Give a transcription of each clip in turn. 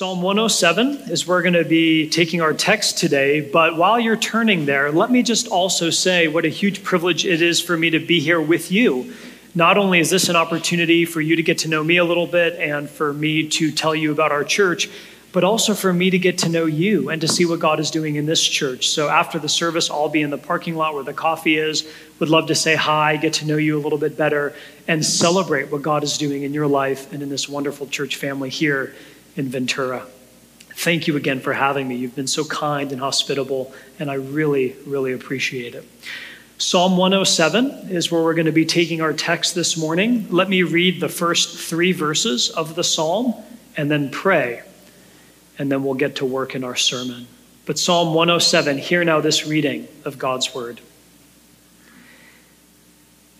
Psalm 107 is where we're going to be taking our text today. But while you're turning there, let me just also say what a huge privilege it is for me to be here with you. Not only is this an opportunity for you to get to know me a little bit and for me to tell you about our church, but also for me to get to know you and to see what God is doing in this church. So after the service, I'll be in the parking lot where the coffee is. Would love to say hi, get to know you a little bit better, and celebrate what God is doing in your life and in this wonderful church family here in Ventura. Thank you again for having me. You've been so kind and hospitable, and I really, really appreciate it. Psalm 107 is where we're going to be taking our text this morning. Let me read the first three verses of the psalm and then pray and then we'll get to work in our sermon. But Psalm 107, hear now this reading of God's word.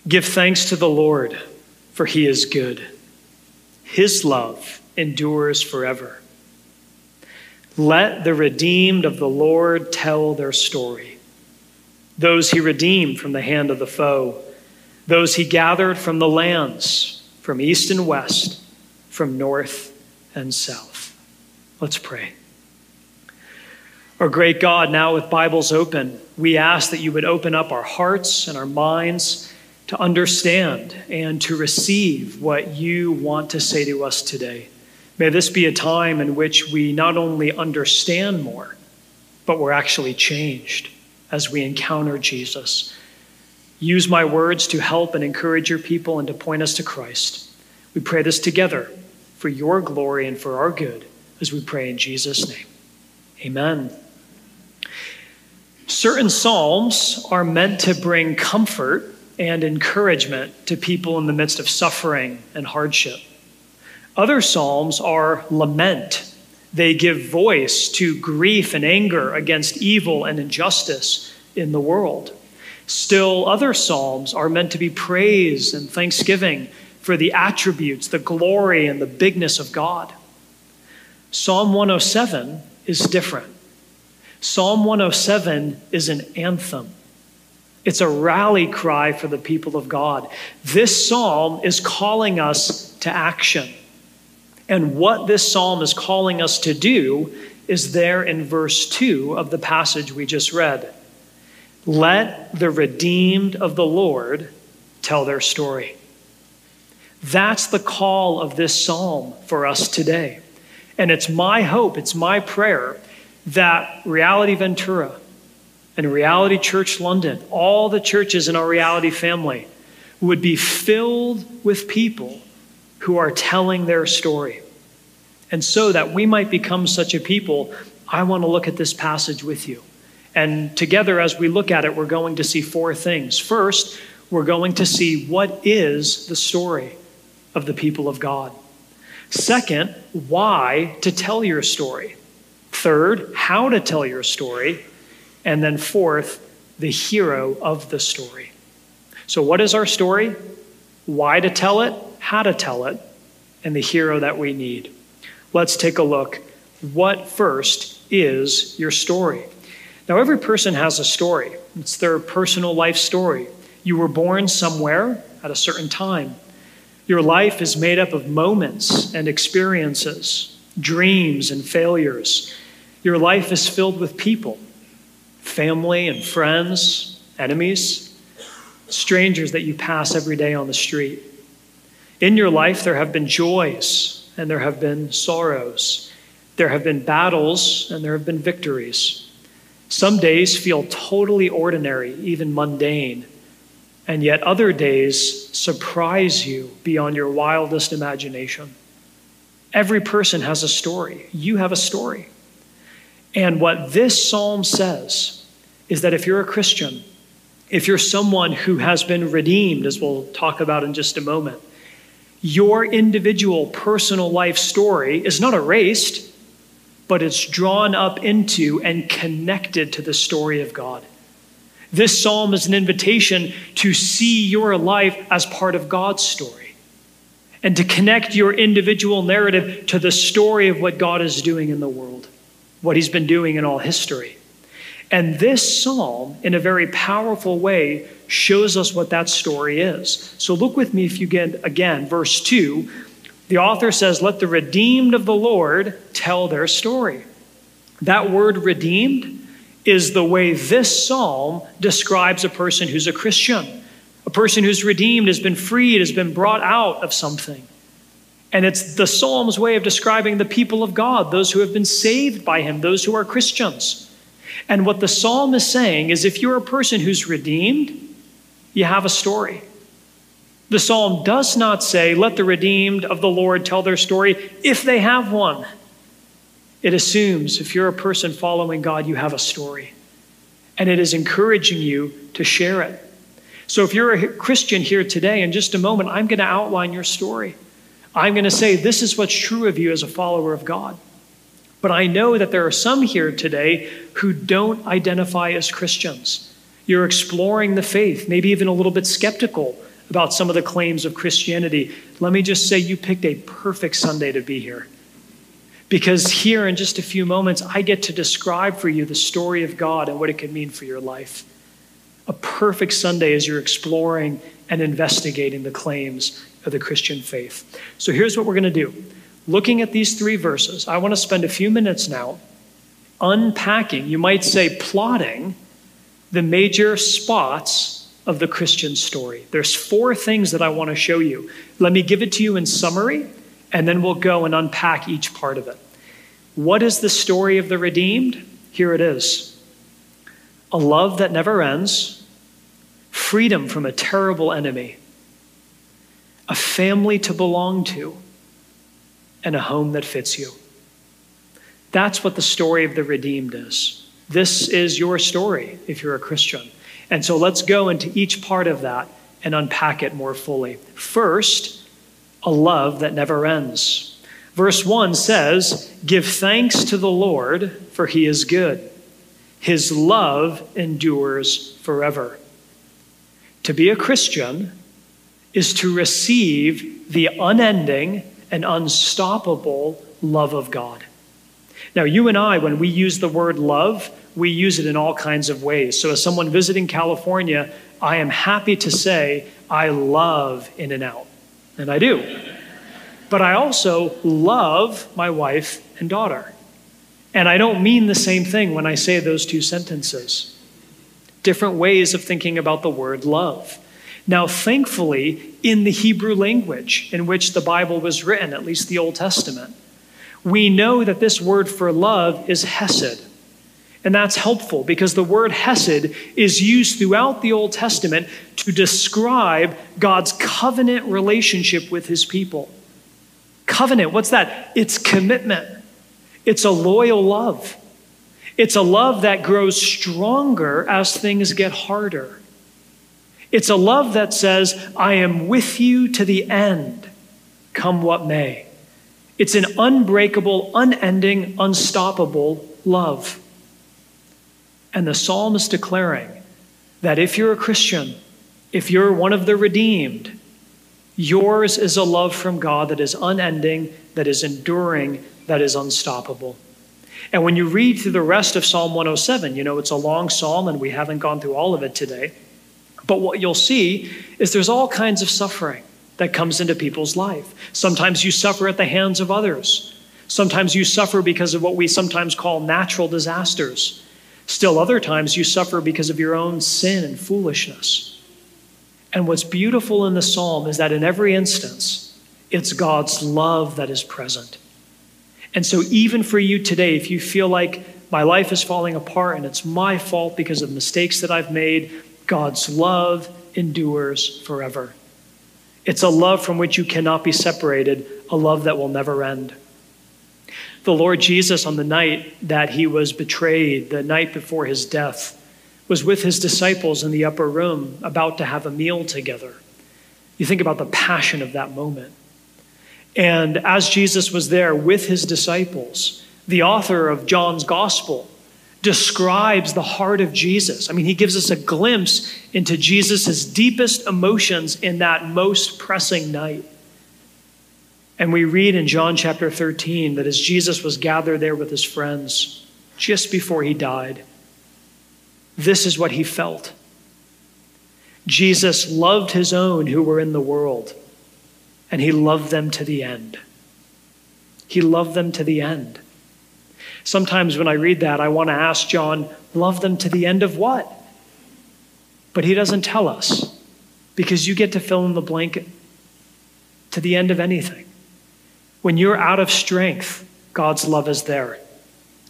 Give thanks to the Lord, for he is good. His love endures forever. Let the redeemed of the Lord tell their story. Those he redeemed from the hand of the foe, those he gathered from the lands, from east and west, from north and south. Let's pray. Our great God, now with Bibles open, we ask that you would open up our hearts and our minds to understand and to receive what you want to say to us today. May this be a time in which we not only understand more, but we're actually changed as we encounter Jesus. Use my words to help and encourage your people and to point us to Christ. We pray this together for your glory and for our good as we pray in Jesus' name. Amen. Certain psalms are meant to bring comfort and encouragement to people in the midst of suffering and hardship. Other psalms are lament. They give voice to grief and anger against evil and injustice in the world. Still, other psalms are meant to be praise and thanksgiving for the attributes, the glory, and the bigness of God. Psalm 107 is different. Psalm 107 is an anthem. It's a rally cry for the people of God. This psalm is calling us to action. And what this psalm is calling us to do is there in verse 2 of the passage we just read. Let the redeemed of the Lord tell their story. That's the call of this psalm for us today. And it's my hope, it's my prayer that Reality Ventura and Reality Church London, all the churches in our Reality family, would be filled with people who are telling their story. And so that we might become such a people, I want to look at this passage with you. And together, as we look at it, we're going to see four things. First, we're going to see what is the story of the people of God. Second, why to tell your story. Third, how to tell your story. And then fourth, the hero of the story. So, what is our story? Why to tell it, how to tell it, and the hero that we need. Let's take a look. What first is your story? Now, every person has a story, it's their personal life story. You were born somewhere at a certain time. Your life is made up of moments and experiences, dreams and failures. Your life is filled with people, family and friends, enemies, strangers that you pass every day on the street. In your life, there have been joys and there have been sorrows. There have been battles and there have been victories. Some days feel totally ordinary, even mundane. And yet, other days surprise you beyond your wildest imagination. Every person has a story. You have a story. And what this psalm says is that if you're a Christian, if you're someone who has been redeemed, as we'll talk about in just a moment, your individual personal life story is not erased, but it's drawn up into and connected to the story of God. This psalm is an invitation to see your life as part of God's story and to connect your individual narrative to the story of what God is doing in the world, what He's been doing in all history. And this psalm, in a very powerful way, shows us what that story is. So look with me if you get again, verse 2. The author says, Let the redeemed of the Lord tell their story. That word redeemed is the way this psalm describes a person who's a Christian. A person who's redeemed has been freed, has been brought out of something. And it's the psalm's way of describing the people of God, those who have been saved by him, those who are Christians. And what the psalm is saying is if you're a person who's redeemed, you have a story. The psalm does not say, Let the redeemed of the Lord tell their story if they have one. It assumes if you're a person following God, you have a story. And it is encouraging you to share it. So if you're a Christian here today, in just a moment, I'm going to outline your story. I'm going to say, This is what's true of you as a follower of God. But I know that there are some here today who don't identify as Christians. You're exploring the faith, maybe even a little bit skeptical about some of the claims of Christianity, let me just say you picked a perfect Sunday to be here. Because here in just a few moments, I get to describe for you the story of God and what it could mean for your life. A perfect Sunday as you're exploring and investigating the claims of the Christian faith. So here's what we're going to do. Looking at these three verses, I want to spend a few minutes now unpacking, you might say plotting, the major spots of the Christian story. There's four things that I want to show you. Let me give it to you in summary, and then we'll go and unpack each part of it. What is the story of the redeemed? Here it is a love that never ends, freedom from a terrible enemy, a family to belong to, and a home that fits you. That's what the story of the redeemed is. This is your story if you're a Christian. And so let's go into each part of that and unpack it more fully. First, a love that never ends. Verse 1 says, Give thanks to the Lord, for he is good. His love endures forever. To be a Christian is to receive the unending and unstoppable love of God. Now, you and I, when we use the word love, we use it in all kinds of ways. So, as someone visiting California, I am happy to say I love In N Out, and I do. But I also love my wife and daughter. And I don't mean the same thing when I say those two sentences. Different ways of thinking about the word love. Now, thankfully, in the Hebrew language in which the Bible was written, at least the Old Testament, we know that this word for love is hesed. And that's helpful because the word hesed is used throughout the Old Testament to describe God's covenant relationship with his people. Covenant, what's that? It's commitment, it's a loyal love. It's a love that grows stronger as things get harder. It's a love that says, I am with you to the end, come what may. It's an unbreakable, unending, unstoppable love. And the psalm is declaring that if you're a Christian, if you're one of the redeemed, yours is a love from God that is unending, that is enduring, that is unstoppable. And when you read through the rest of Psalm 107, you know it's a long psalm and we haven't gone through all of it today. But what you'll see is there's all kinds of suffering that comes into people's life. Sometimes you suffer at the hands of others. Sometimes you suffer because of what we sometimes call natural disasters. Still, other times you suffer because of your own sin and foolishness. And what's beautiful in the psalm is that in every instance, it's God's love that is present. And so, even for you today, if you feel like my life is falling apart and it's my fault because of mistakes that I've made, God's love endures forever. It's a love from which you cannot be separated, a love that will never end. The Lord Jesus, on the night that he was betrayed, the night before his death, was with his disciples in the upper room about to have a meal together. You think about the passion of that moment. And as Jesus was there with his disciples, the author of John's gospel describes the heart of Jesus. I mean, he gives us a glimpse into Jesus' deepest emotions in that most pressing night. And we read in John chapter 13 that as Jesus was gathered there with his friends just before he died, this is what he felt. Jesus loved his own who were in the world, and he loved them to the end. He loved them to the end. Sometimes when I read that, I want to ask John, love them to the end of what? But he doesn't tell us because you get to fill in the blanket to the end of anything. When you're out of strength, God's love is there.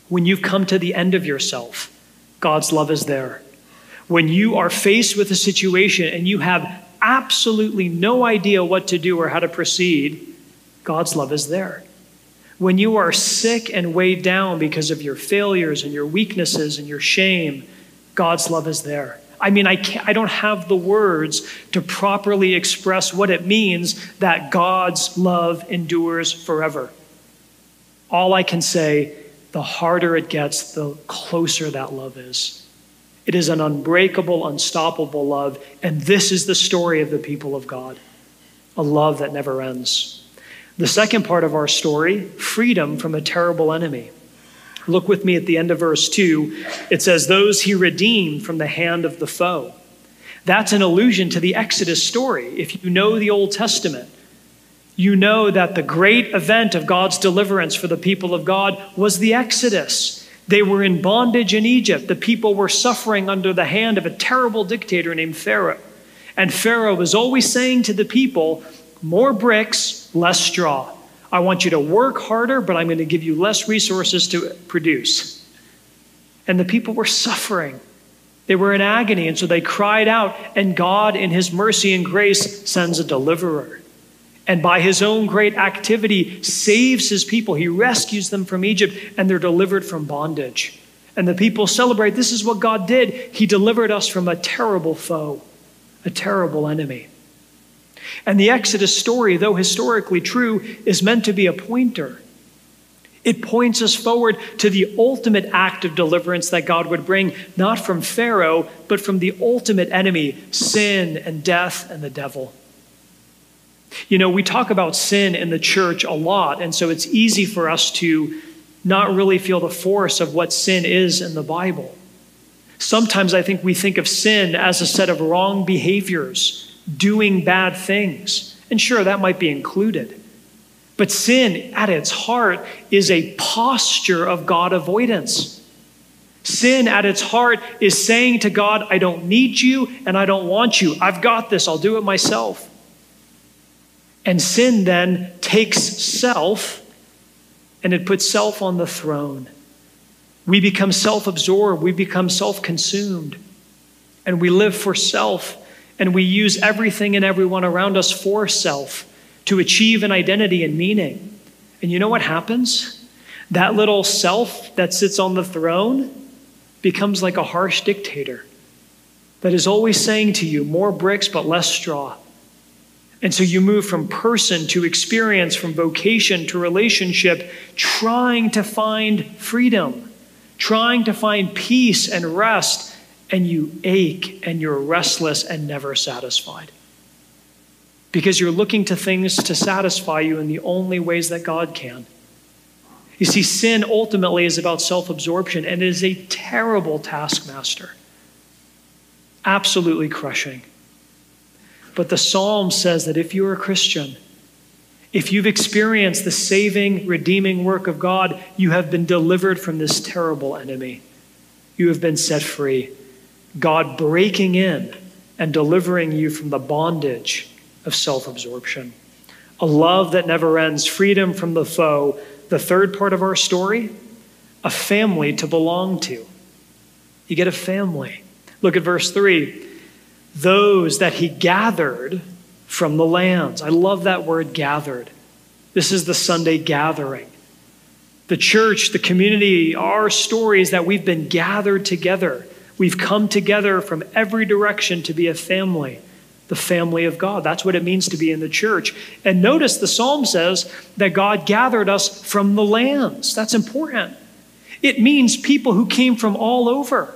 When you've come to the end of yourself, God's love is there. When you are faced with a situation and you have absolutely no idea what to do or how to proceed, God's love is there. When you are sick and weighed down because of your failures and your weaknesses and your shame, God's love is there. I mean, I, I don't have the words to properly express what it means that God's love endures forever. All I can say, the harder it gets, the closer that love is. It is an unbreakable, unstoppable love. And this is the story of the people of God a love that never ends. The second part of our story freedom from a terrible enemy. Look with me at the end of verse 2. It says, Those he redeemed from the hand of the foe. That's an allusion to the Exodus story. If you know the Old Testament, you know that the great event of God's deliverance for the people of God was the Exodus. They were in bondage in Egypt. The people were suffering under the hand of a terrible dictator named Pharaoh. And Pharaoh was always saying to the people, More bricks, less straw. I want you to work harder, but I'm going to give you less resources to produce. And the people were suffering. They were in agony, and so they cried out, and God, in His mercy and grace, sends a deliverer. And by His own great activity, saves His people. He rescues them from Egypt, and they're delivered from bondage. And the people celebrate this is what God did. He delivered us from a terrible foe, a terrible enemy. And the Exodus story, though historically true, is meant to be a pointer. It points us forward to the ultimate act of deliverance that God would bring, not from Pharaoh, but from the ultimate enemy, sin and death and the devil. You know, we talk about sin in the church a lot, and so it's easy for us to not really feel the force of what sin is in the Bible. Sometimes I think we think of sin as a set of wrong behaviors doing bad things. And sure, that might be included. But sin at its heart is a posture of God avoidance. Sin at its heart is saying to God, I don't need you and I don't want you. I've got this, I'll do it myself. And sin then takes self and it puts self on the throne. We become self absorbed, we become self consumed, and we live for self and we use everything and everyone around us for self to achieve an identity and meaning. And you know what happens? That little self that sits on the throne becomes like a harsh dictator that is always saying to you, more bricks but less straw. And so you move from person to experience, from vocation to relationship, trying to find freedom, trying to find peace and rest and you ache and you're restless and never satisfied. Because you're looking to things to satisfy you in the only ways that God can. You see, sin ultimately is about self absorption and it is a terrible taskmaster. Absolutely crushing. But the psalm says that if you're a Christian, if you've experienced the saving, redeeming work of God, you have been delivered from this terrible enemy. You have been set free. God breaking in and delivering you from the bondage of self absorption. A love that never ends, freedom from the foe. The third part of our story, a family to belong to. You get a family. Look at verse 3. Those that he gathered from the lands. I love that word gathered. This is the Sunday gathering. The church, the community, our story is that we've been gathered together We've come together from every direction to be a family, the family of God. That's what it means to be in the church. And notice the psalm says that God gathered us from the lands. That's important. It means people who came from all over,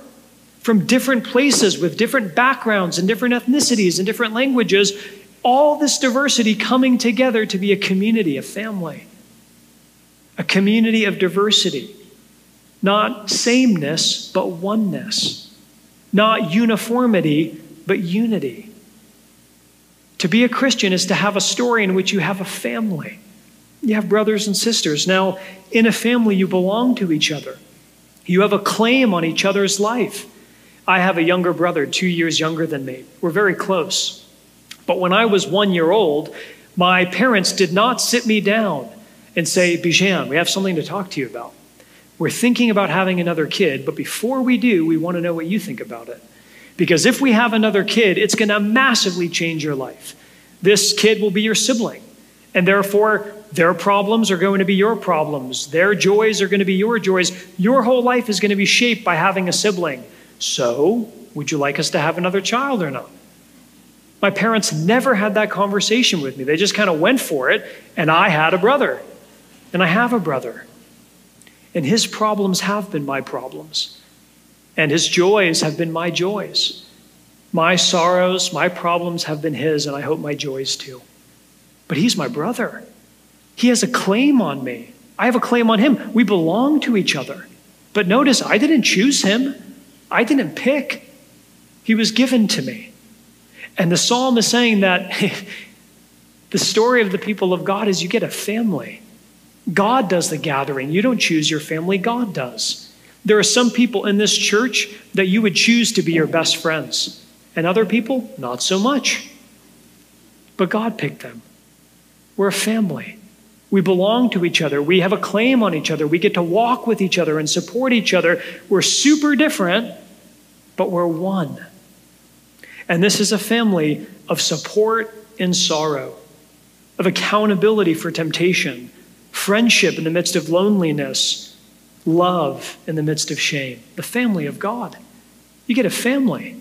from different places with different backgrounds and different ethnicities and different languages. All this diversity coming together to be a community, a family, a community of diversity. Not sameness, but oneness not uniformity, but unity. To be a Christian is to have a story in which you have a family. You have brothers and sisters. Now, in a family, you belong to each other. You have a claim on each other's life. I have a younger brother, two years younger than me. We're very close. But when I was one year old, my parents did not sit me down and say, Bijan, we have something to talk to you about. We're thinking about having another kid, but before we do, we want to know what you think about it. Because if we have another kid, it's going to massively change your life. This kid will be your sibling, and therefore, their problems are going to be your problems. Their joys are going to be your joys. Your whole life is going to be shaped by having a sibling. So, would you like us to have another child or not? My parents never had that conversation with me. They just kind of went for it, and I had a brother, and I have a brother. And his problems have been my problems, and his joys have been my joys. My sorrows, my problems have been his, and I hope my joys too. But he's my brother. He has a claim on me. I have a claim on him. We belong to each other. But notice, I didn't choose him, I didn't pick. He was given to me. And the psalm is saying that the story of the people of God is you get a family. God does the gathering. You don't choose your family, God does. There are some people in this church that you would choose to be your best friends, and other people, not so much. But God picked them. We're a family. We belong to each other. We have a claim on each other. We get to walk with each other and support each other. We're super different, but we're one. And this is a family of support in sorrow, of accountability for temptation, friendship in the midst of loneliness, love in the midst of shame. The family of God. You get a family.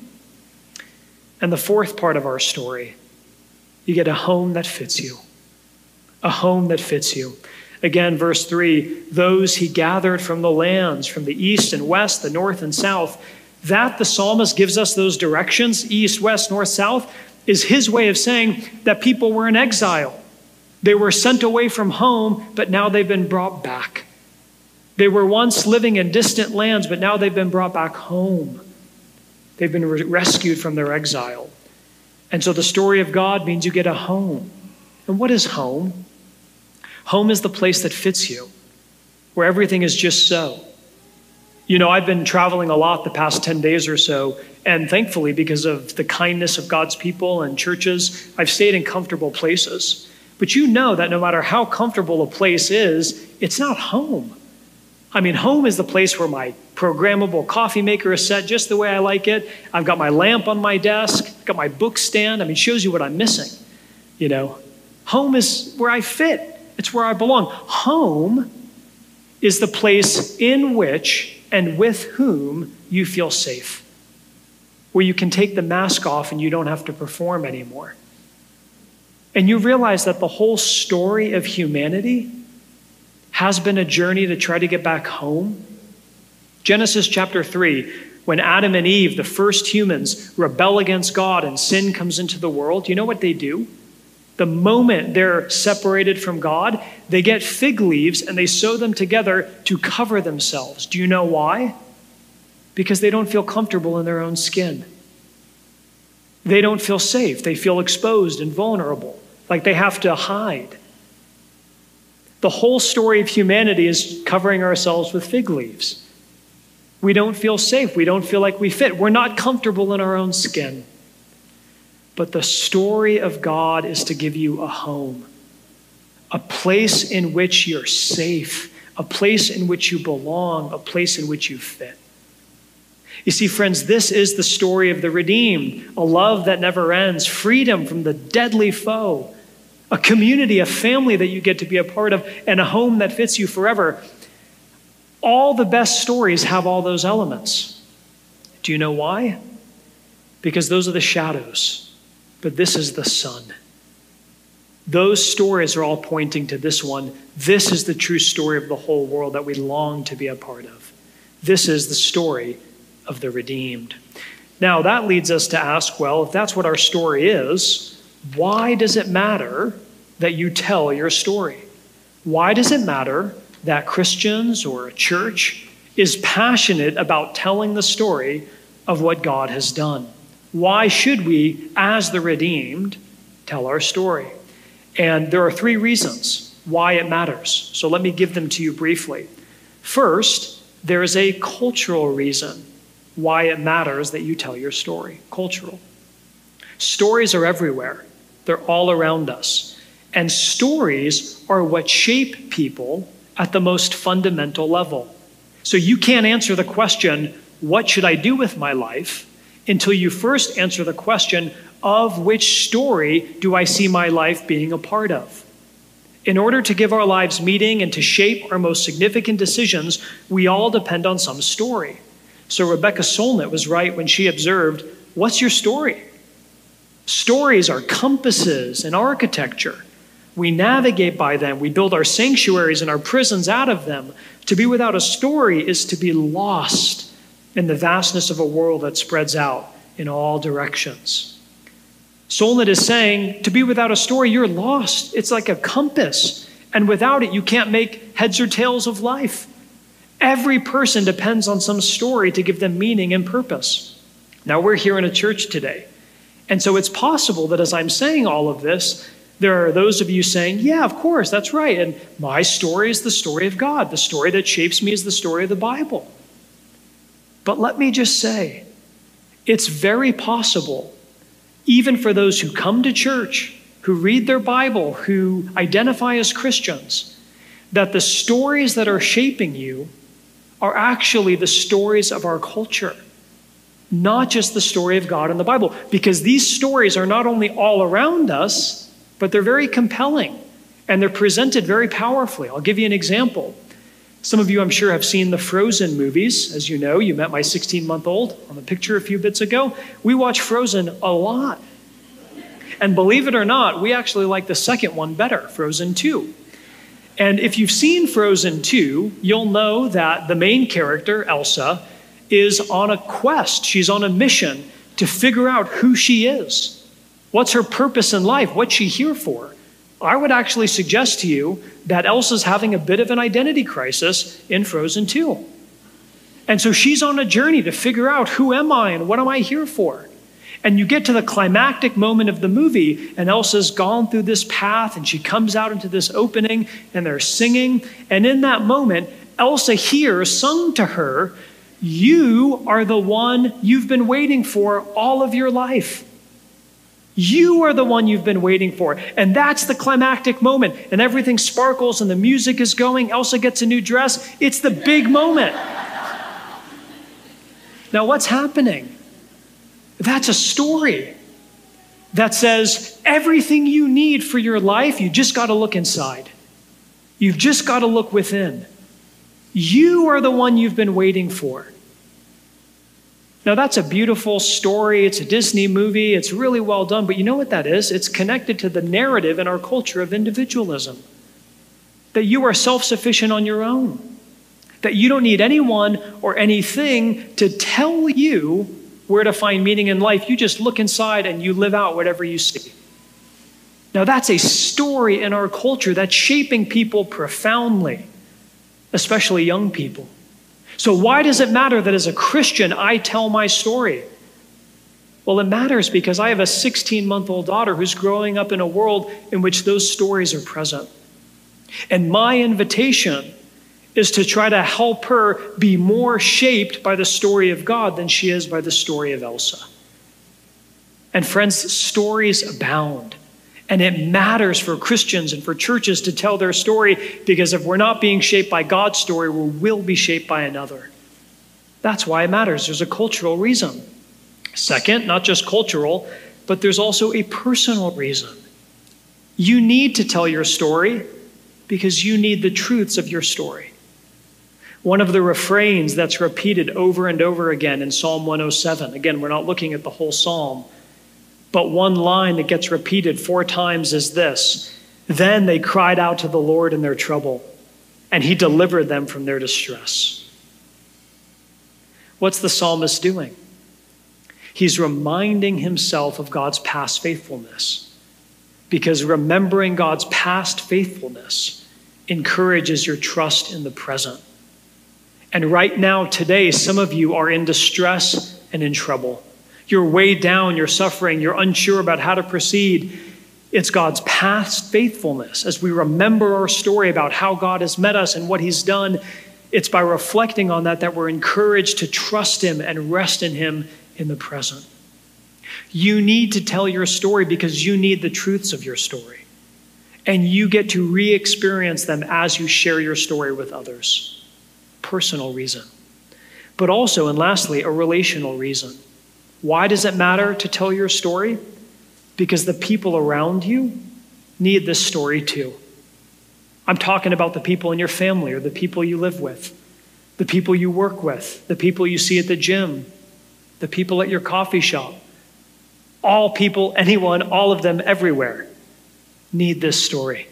And the fourth part of our story, you get a home that fits you. A home that fits you. Again, verse 3 those he gathered from the lands, from the east and west, the north and south. That the psalmist gives us those directions east, west, north, south is his way of saying that people were in exile. They were sent away from home, but now they've been brought back. They were once living in distant lands, but now they've been brought back home. They've been re- rescued from their exile. And so the story of God means you get a home. And what is home? Home is the place that fits you, where everything is just so. You know, I've been traveling a lot the past 10 days or so, and thankfully, because of the kindness of God's people and churches, I've stayed in comfortable places. But you know that no matter how comfortable a place is, it's not home. I mean, home is the place where my programmable coffee maker is set just the way I like it. I've got my lamp on my desk, got my book stand. I mean, shows you what I'm missing. You know, home is where I fit, it's where I belong. Home is the place in which and with whom you feel safe, where you can take the mask off and you don't have to perform anymore. And you realize that the whole story of humanity has been a journey to try to get back home. Genesis chapter 3, when Adam and Eve, the first humans, rebel against God and sin comes into the world, you know what they do? The moment they're separated from God, they get fig leaves and they sew them together to cover themselves. Do you know why? Because they don't feel comfortable in their own skin. They don't feel safe. They feel exposed and vulnerable like they have to hide. The whole story of humanity is covering ourselves with fig leaves. We don't feel safe. We don't feel like we fit. We're not comfortable in our own skin. But the story of God is to give you a home, a place in which you're safe, a place in which you belong, a place in which you fit. You see, friends, this is the story of the redeemed a love that never ends, freedom from the deadly foe, a community, a family that you get to be a part of, and a home that fits you forever. All the best stories have all those elements. Do you know why? Because those are the shadows, but this is the sun. Those stories are all pointing to this one. This is the true story of the whole world that we long to be a part of. This is the story of the redeemed. Now, that leads us to ask well, if that's what our story is, why does it matter that you tell your story? Why does it matter that Christians or a church is passionate about telling the story of what God has done? Why should we, as the redeemed, tell our story. And there are three reasons why it matters. So let me give them to you briefly. First, there is a cultural reason why it matters that you tell your story. Cultural. Stories are everywhere, they're all around us. And stories are what shape people at the most fundamental level. So you can't answer the question, What should I do with my life? until you first answer the question, Of which story do I see my life being a part of? In order to give our lives meaning and to shape our most significant decisions, we all depend on some story. So Rebecca Solnit was right when she observed, What's your story? Stories are compasses in architecture. We navigate by them. We build our sanctuaries and our prisons out of them. To be without a story is to be lost in the vastness of a world that spreads out in all directions. Solnit is saying to be without a story, you're lost. It's like a compass. And without it, you can't make heads or tails of life. Every person depends on some story to give them meaning and purpose. Now, we're here in a church today. And so it's possible that as I'm saying all of this, there are those of you saying, Yeah, of course, that's right. And my story is the story of God. The story that shapes me is the story of the Bible. But let me just say, it's very possible, even for those who come to church, who read their Bible, who identify as Christians, that the stories that are shaping you are actually the stories of our culture not just the story of God in the Bible, because these stories are not only all around us, but they're very compelling and they're presented very powerfully. I'll give you an example. Some of you, I'm sure, have seen the Frozen movies. As you know, you met my 16 month old on the picture a few bits ago. We watch Frozen a lot. And believe it or not, we actually like the second one better, Frozen 2. And if you've seen Frozen 2, you'll know that the main character, Elsa, is on a quest, she's on a mission to figure out who she is. What's her purpose in life? What's she here for? I would actually suggest to you that Elsa's having a bit of an identity crisis in Frozen 2. And so she's on a journey to figure out who am I and what am I here for? And you get to the climactic moment of the movie, and Elsa's gone through this path, and she comes out into this opening, and they're singing. And in that moment, Elsa hears sung to her you are the one you've been waiting for all of your life. You are the one you've been waiting for. And that's the climactic moment. And everything sparkles and the music is going. Elsa gets a new dress. It's the big moment. now, what's happening? That's a story that says everything you need for your life, you just got to look inside. You've just got to look within. You are the one you've been waiting for. Now, that's a beautiful story. It's a Disney movie. It's really well done. But you know what that is? It's connected to the narrative in our culture of individualism that you are self sufficient on your own, that you don't need anyone or anything to tell you where to find meaning in life. You just look inside and you live out whatever you see. Now, that's a story in our culture that's shaping people profoundly, especially young people. So, why does it matter that as a Christian I tell my story? Well, it matters because I have a 16 month old daughter who's growing up in a world in which those stories are present. And my invitation is to try to help her be more shaped by the story of God than she is by the story of Elsa. And friends, stories abound. And it matters for Christians and for churches to tell their story because if we're not being shaped by God's story, we will be shaped by another. That's why it matters. There's a cultural reason. Second, not just cultural, but there's also a personal reason. You need to tell your story because you need the truths of your story. One of the refrains that's repeated over and over again in Psalm 107, again, we're not looking at the whole psalm, but one line that gets repeated four times is this Then they cried out to the Lord in their trouble, and he delivered them from their distress. What's the psalmist doing? He's reminding himself of God's past faithfulness. Because remembering God's past faithfulness encourages your trust in the present. And right now, today, some of you are in distress and in trouble. You're weighed down, you're suffering, you're unsure about how to proceed. It's God's past faithfulness as we remember our story about how God has met us and what He's done. It's by reflecting on that that we're encouraged to trust Him and rest in Him in the present. You need to tell your story because you need the truths of your story. And you get to re experience them as you share your story with others. Personal reason. But also, and lastly, a relational reason. Why does it matter to tell your story? Because the people around you need this story too. I'm talking about the people in your family or the people you live with, the people you work with, the people you see at the gym, the people at your coffee shop. All people, anyone, all of them, everywhere need this story.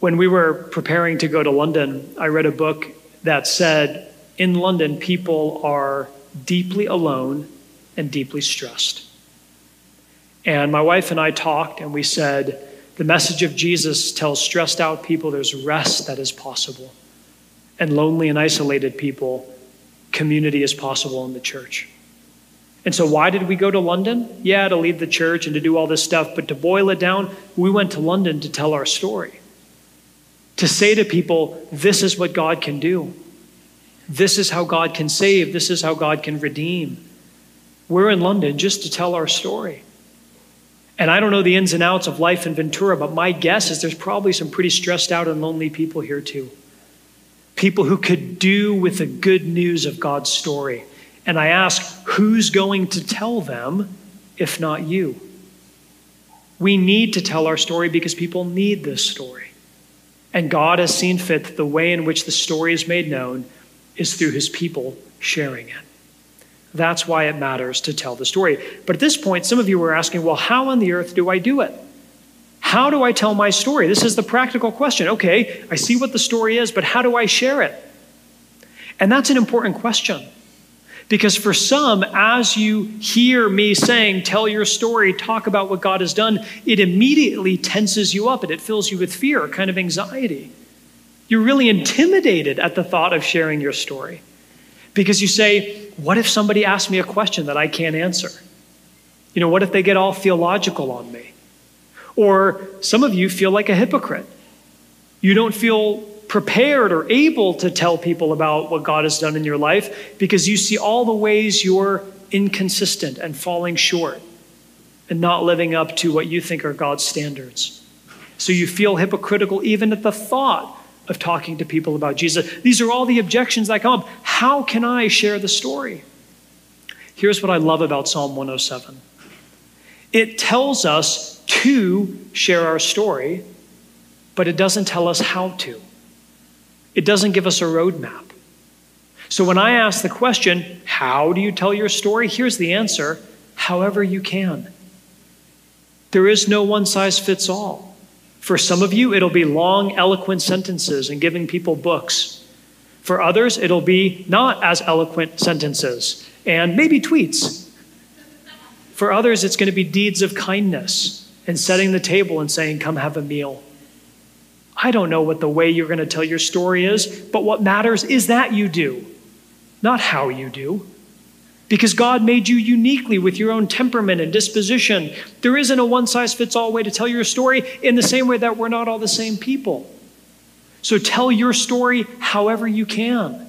When we were preparing to go to London, I read a book that said in London, people are deeply alone and deeply stressed. And my wife and I talked, and we said, the message of Jesus tells stressed out people there's rest that is possible. And lonely and isolated people, community is possible in the church. And so, why did we go to London? Yeah, to leave the church and to do all this stuff, but to boil it down, we went to London to tell our story. To say to people, this is what God can do. This is how God can save. This is how God can redeem. We're in London just to tell our story. And I don't know the ins and outs of life in Ventura, but my guess is there's probably some pretty stressed out and lonely people here too. People who could do with the good news of God's story and I ask, who's going to tell them if not you? We need to tell our story because people need this story. And God has seen fit that the way in which the story is made known is through his people sharing it. That's why it matters to tell the story. But at this point, some of you were asking, well, how on the earth do I do it? How do I tell my story? This is the practical question. Okay, I see what the story is, but how do I share it? And that's an important question. Because for some, as you hear me saying, tell your story, talk about what God has done, it immediately tenses you up and it fills you with fear, kind of anxiety. You're really intimidated at the thought of sharing your story. Because you say, what if somebody asks me a question that I can't answer? You know, what if they get all theological on me? Or some of you feel like a hypocrite. You don't feel prepared or able to tell people about what God has done in your life because you see all the ways you're inconsistent and falling short and not living up to what you think are God's standards. So you feel hypocritical even at the thought of talking to people about Jesus. These are all the objections that come up. How can I share the story? Here's what I love about Psalm 107 it tells us to share our story, but it doesn't tell us how to. It doesn't give us a roadmap. So when I ask the question, how do you tell your story? Here's the answer however you can. There is no one size fits all. For some of you, it'll be long, eloquent sentences and giving people books. For others, it'll be not as eloquent sentences and maybe tweets. For others, it's going to be deeds of kindness and setting the table and saying, Come have a meal. I don't know what the way you're going to tell your story is, but what matters is that you do, not how you do. Because God made you uniquely with your own temperament and disposition. There isn't a one size fits all way to tell your story in the same way that we're not all the same people. So tell your story however you can,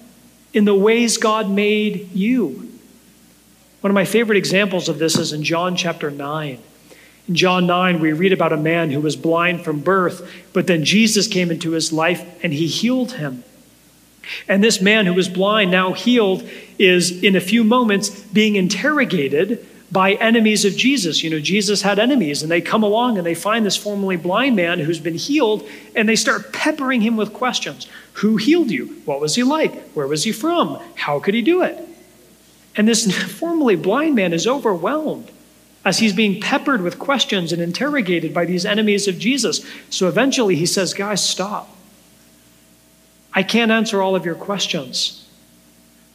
in the ways God made you. One of my favorite examples of this is in John chapter 9. John 9, we read about a man who was blind from birth, but then Jesus came into his life and he healed him. And this man who was blind, now healed, is in a few moments being interrogated by enemies of Jesus. You know, Jesus had enemies, and they come along and they find this formerly blind man who's been healed, and they start peppering him with questions Who healed you? What was he like? Where was he from? How could he do it? And this formerly blind man is overwhelmed as he's being peppered with questions and interrogated by these enemies of Jesus. So eventually he says, Guys, stop. I can't answer all of your questions.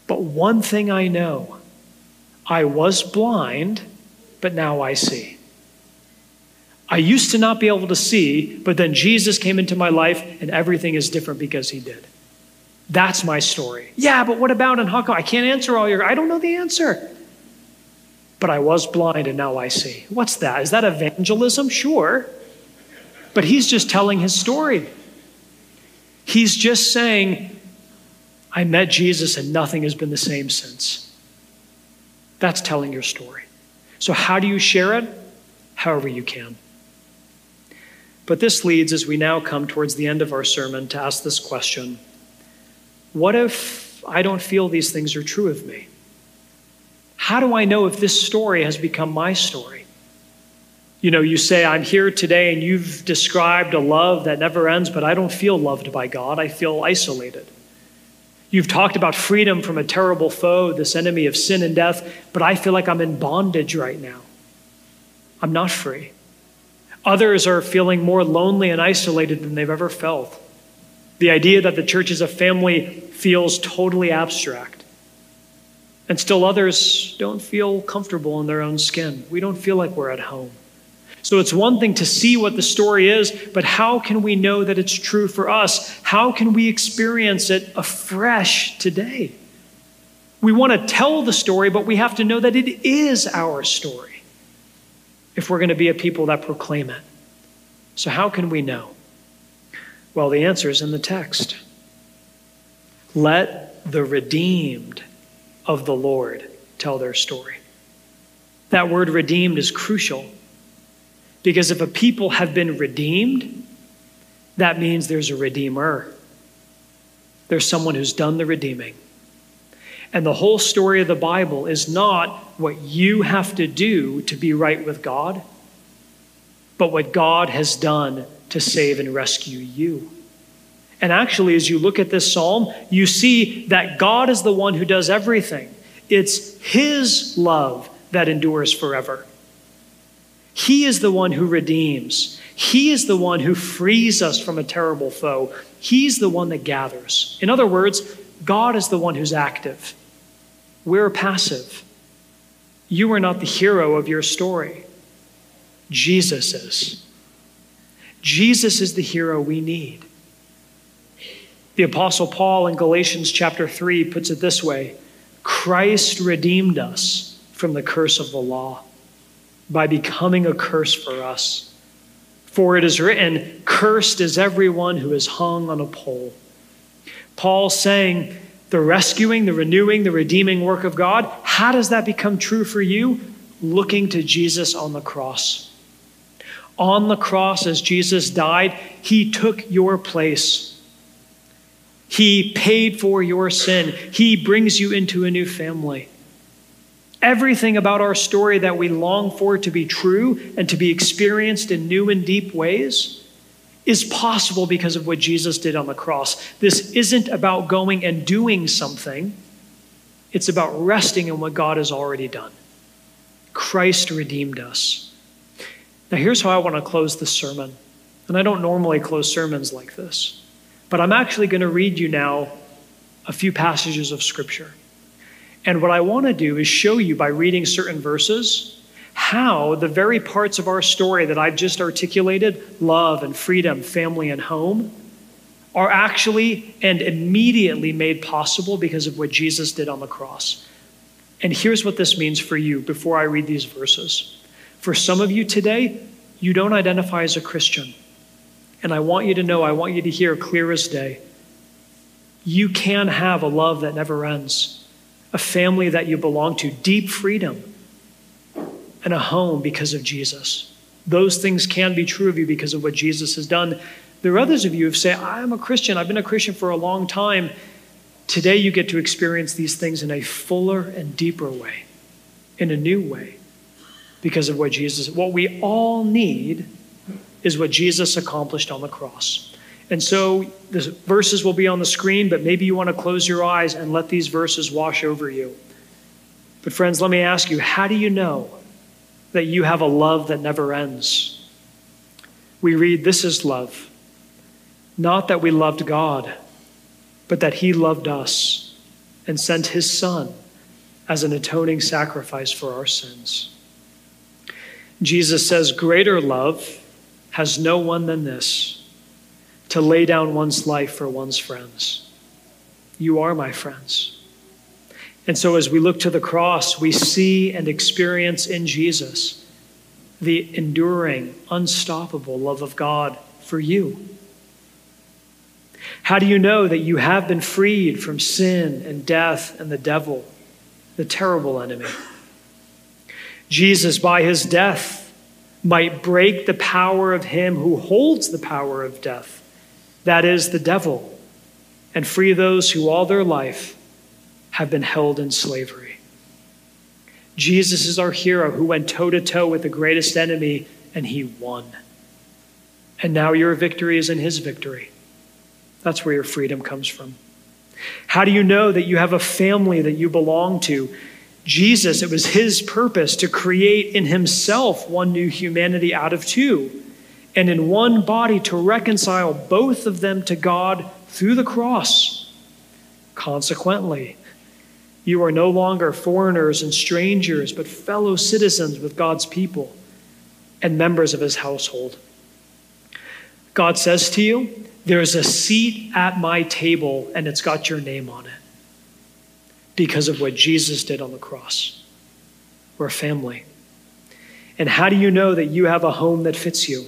But one thing I know I was blind, but now I see. I used to not be able to see, but then Jesus came into my life and everything is different because he did. That's my story. Yeah, but what about and how come? I can't answer all your I don't know the answer. But I was blind and now I see. What's that? Is that evangelism? Sure. But he's just telling his story. He's just saying, I met Jesus and nothing has been the same since. That's telling your story. So, how do you share it? However, you can. But this leads, as we now come towards the end of our sermon, to ask this question What if I don't feel these things are true of me? How do I know if this story has become my story? You know, you say, I'm here today and you've described a love that never ends, but I don't feel loved by God. I feel isolated. You've talked about freedom from a terrible foe, this enemy of sin and death, but I feel like I'm in bondage right now. I'm not free. Others are feeling more lonely and isolated than they've ever felt. The idea that the church is a family feels totally abstract. And still others don't feel comfortable in their own skin. We don't feel like we're at home. So it's one thing to see what the story is, but how can we know that it's true for us? How can we experience it afresh today? We want to tell the story, but we have to know that it is our story if we're going to be a people that proclaim it. So, how can we know? Well, the answer is in the text. Let the redeemed of the Lord tell their story. That word redeemed is crucial because if a people have been redeemed, that means there's a redeemer. There's someone who's done the redeeming. And the whole story of the Bible is not what you have to do to be right with God, but what God has done to save and rescue you. And actually, as you look at this psalm, you see that God is the one who does everything. It's His love that endures forever. He is the one who redeems. He is the one who frees us from a terrible foe. He's the one that gathers. In other words, God is the one who's active. We're passive. You are not the hero of your story. Jesus is. Jesus is the hero we need. The Apostle Paul in Galatians chapter 3 puts it this way Christ redeemed us from the curse of the law by becoming a curse for us. For it is written, Cursed is everyone who is hung on a pole. Paul saying, the rescuing, the renewing, the redeeming work of God, how does that become true for you? Looking to Jesus on the cross. On the cross, as Jesus died, he took your place. He paid for your sin. He brings you into a new family. Everything about our story that we long for to be true and to be experienced in new and deep ways is possible because of what Jesus did on the cross. This isn't about going and doing something, it's about resting in what God has already done. Christ redeemed us. Now, here's how I want to close the sermon. And I don't normally close sermons like this. But I'm actually going to read you now a few passages of Scripture. And what I want to do is show you by reading certain verses how the very parts of our story that I've just articulated love and freedom, family and home are actually and immediately made possible because of what Jesus did on the cross. And here's what this means for you before I read these verses. For some of you today, you don't identify as a Christian. And I want you to know, I want you to hear clear as day. You can have a love that never ends, a family that you belong to, deep freedom, and a home because of Jesus. Those things can be true of you because of what Jesus has done. There are others of you who say, I'm a Christian, I've been a Christian for a long time. Today you get to experience these things in a fuller and deeper way, in a new way, because of what Jesus, what we all need is what Jesus accomplished on the cross. And so the verses will be on the screen, but maybe you want to close your eyes and let these verses wash over you. But, friends, let me ask you how do you know that you have a love that never ends? We read, This is love. Not that we loved God, but that He loved us and sent His Son as an atoning sacrifice for our sins. Jesus says, Greater love has no one than this to lay down one's life for one's friends. You are my friends. And so, as we look to the cross, we see and experience in Jesus the enduring, unstoppable love of God for you. How do you know that you have been freed from sin and death and the devil, the terrible enemy? Jesus, by his death, might break the power of him who holds the power of death, that is, the devil, and free those who all their life have been held in slavery. Jesus is our hero who went toe to toe with the greatest enemy and he won. And now your victory is in his victory. That's where your freedom comes from. How do you know that you have a family that you belong to? Jesus, it was his purpose to create in himself one new humanity out of two, and in one body to reconcile both of them to God through the cross. Consequently, you are no longer foreigners and strangers, but fellow citizens with God's people and members of his household. God says to you, There's a seat at my table, and it's got your name on it because of what Jesus did on the cross. We're a family. And how do you know that you have a home that fits you?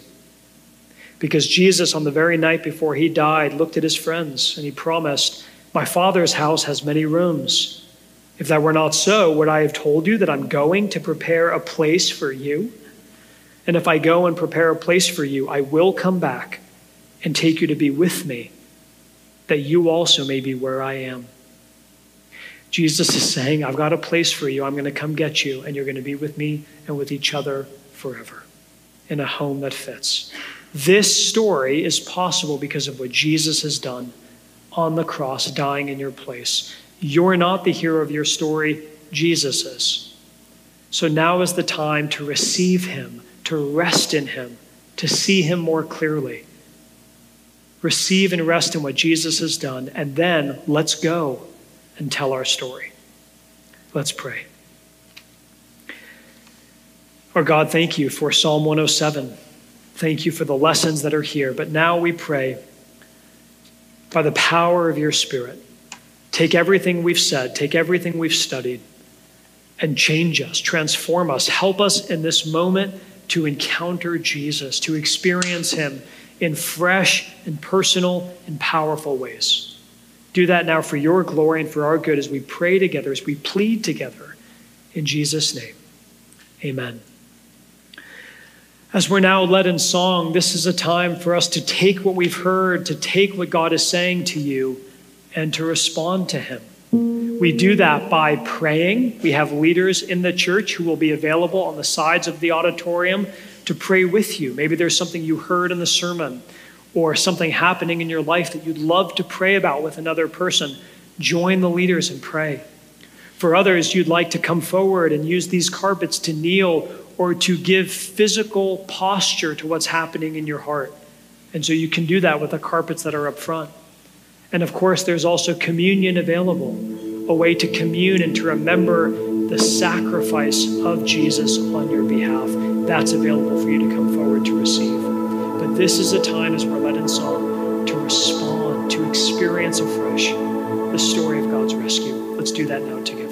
Because Jesus, on the very night before he died, looked at his friends and he promised, My Father's house has many rooms. If that were not so, would I have told you that I'm going to prepare a place for you? And if I go and prepare a place for you, I will come back and take you to be with me, that you also may be where I am. Jesus is saying, I've got a place for you. I'm going to come get you, and you're going to be with me and with each other forever in a home that fits. This story is possible because of what Jesus has done on the cross, dying in your place. You're not the hero of your story, Jesus is. So now is the time to receive him, to rest in him, to see him more clearly. Receive and rest in what Jesus has done, and then let's go and tell our story. Let's pray. Our God, thank you for Psalm 107. Thank you for the lessons that are here. But now we pray by the power of your Spirit, take everything we've said, take everything we've studied, and change us, transform us. Help us in this moment to encounter Jesus, to experience him in fresh and personal and powerful ways. Do that now for your glory and for our good as we pray together, as we plead together. In Jesus' name, amen. As we're now led in song, this is a time for us to take what we've heard, to take what God is saying to you, and to respond to Him. We do that by praying. We have leaders in the church who will be available on the sides of the auditorium to pray with you. Maybe there's something you heard in the sermon or something happening in your life that you'd love to pray about with another person, join the leaders and pray. For others, you'd like to come forward and use these carpets to kneel or to give physical posture to what's happening in your heart. And so you can do that with the carpets that are up front. And of course, there's also communion available, a way to commune and to remember the sacrifice of Jesus on your behalf. That's available for you to come forward to receive. But this is a time, as we're led in song, to respond, to experience afresh the story of God's rescue. Let's do that now together.